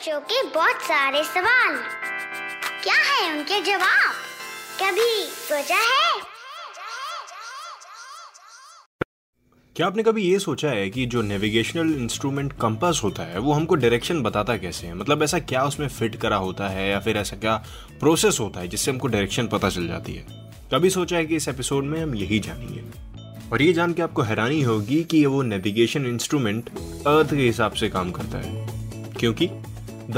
बच्चों के बहुत सारे सवाल। क्या है उनके जवाब? कभी सोचा है? क्या आपने कभी ये सोचा है कि जो नेविगेशनल इंस्ट्रूमेंट कंपास होता है, वो हमको डायरेक्शन बताता कैसे है? मतलब ऐसा क्या उसमें फिट करा होता है या फिर ऐसा क्या प्रोसेस होता है जिससे हमको डायरेक्शन पता चल जाती है? कभी सोचा है कि इस एपिसोड में हम यही जानेंगे? और ये जान के आपको हैरानी होगी कि वो नेविगेशन इंस्ट्रूमेंट अर्थ के हिसाब से काम करता है। क्योंकि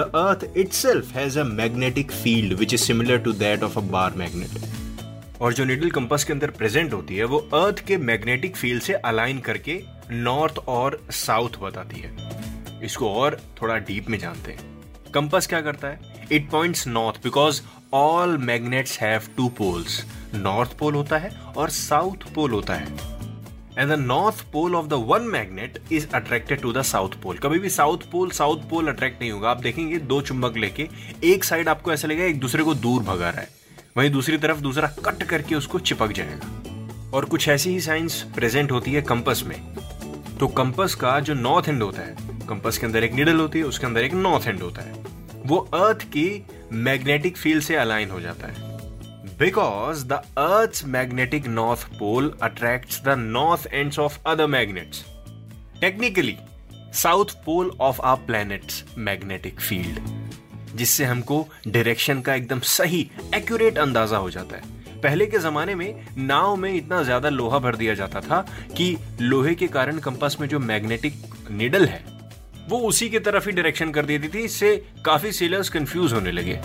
earth itself has a magnetic field which is similar to that of a bar magnet और जो निडल कंपास के अंदर प्रेजेंट होती है, वो अर्थ के मैग्नेटिक फ़ील्ड से अलाइन करके नॉर्थ और साउथ बताती है। इसको और थोड़ा डीप में जानते हैं। कंपास क्या करता है? It points north because all magnets have two poles north pole होता है और साउथ पोल होता है। And the north pole of the one magnet is attracted to the south pole कभी भी south pole south pole attract नहीं होगा। आप देखेंगे दो चुंबक लेके, एक साइड आपको ऐसा लगेगा एक दूसरे को दूर भगा रहा है। वहीं दूसरी तरफ़ दूसरा कट करके उसको चिपक जाएगा। और कुछ ऐसी ही साइंस प्रेजेंट होती है कंपस में। तो कंपस का जो नॉर्थ एंड होता है कंपस के अंदर एक निडल होती है, उसके अंदर एक नॉर्थ एंड होता है। वो अर्थ की मैग्नेटिक फ़ील्ड से अलाइन हो जाता है। Because the Earth's magnetic north pole attracts the north ends of other magnets. Technically, south pole of our planets magnetic field जिससे हमको डायरेक्शन का एकदम सही एक्यूरेट अंदाज़ा हो जाता है। पहले के जमाने में नाव में इतना ज़्यादा लोहा भर दिया जाता था कि लोहे के कारण कंपास में जो मैग्नेटिक निडल है वो उसी की तरफ़ ही डायरेक्शन कर देती थी इससे काफ़ी सेलर्स कंफ्यूज होने लगे।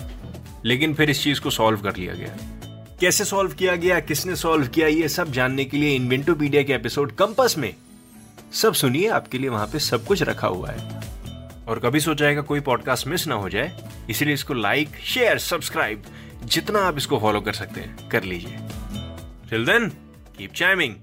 लेकिन फिर इस चीज़ को सॉल्व कर लिया गया। कैसे सॉल्व किया गया, किसने सॉल्व किया, ये सब जानने के लिए इन्वेंटोपीडिया के एपिसोड कंपस में सब सुनिए, आपके लिए वहाँ पे सब कुछ रखा हुआ है। और कभी सोचा है कोई पॉडकास्ट मिस ना हो जाए, इसलिए इसको लाइक शेयर सब्सक्राइब जितना आप इसको फॉलो कर सकते हैं, कर लीजिए। Till then keep chiming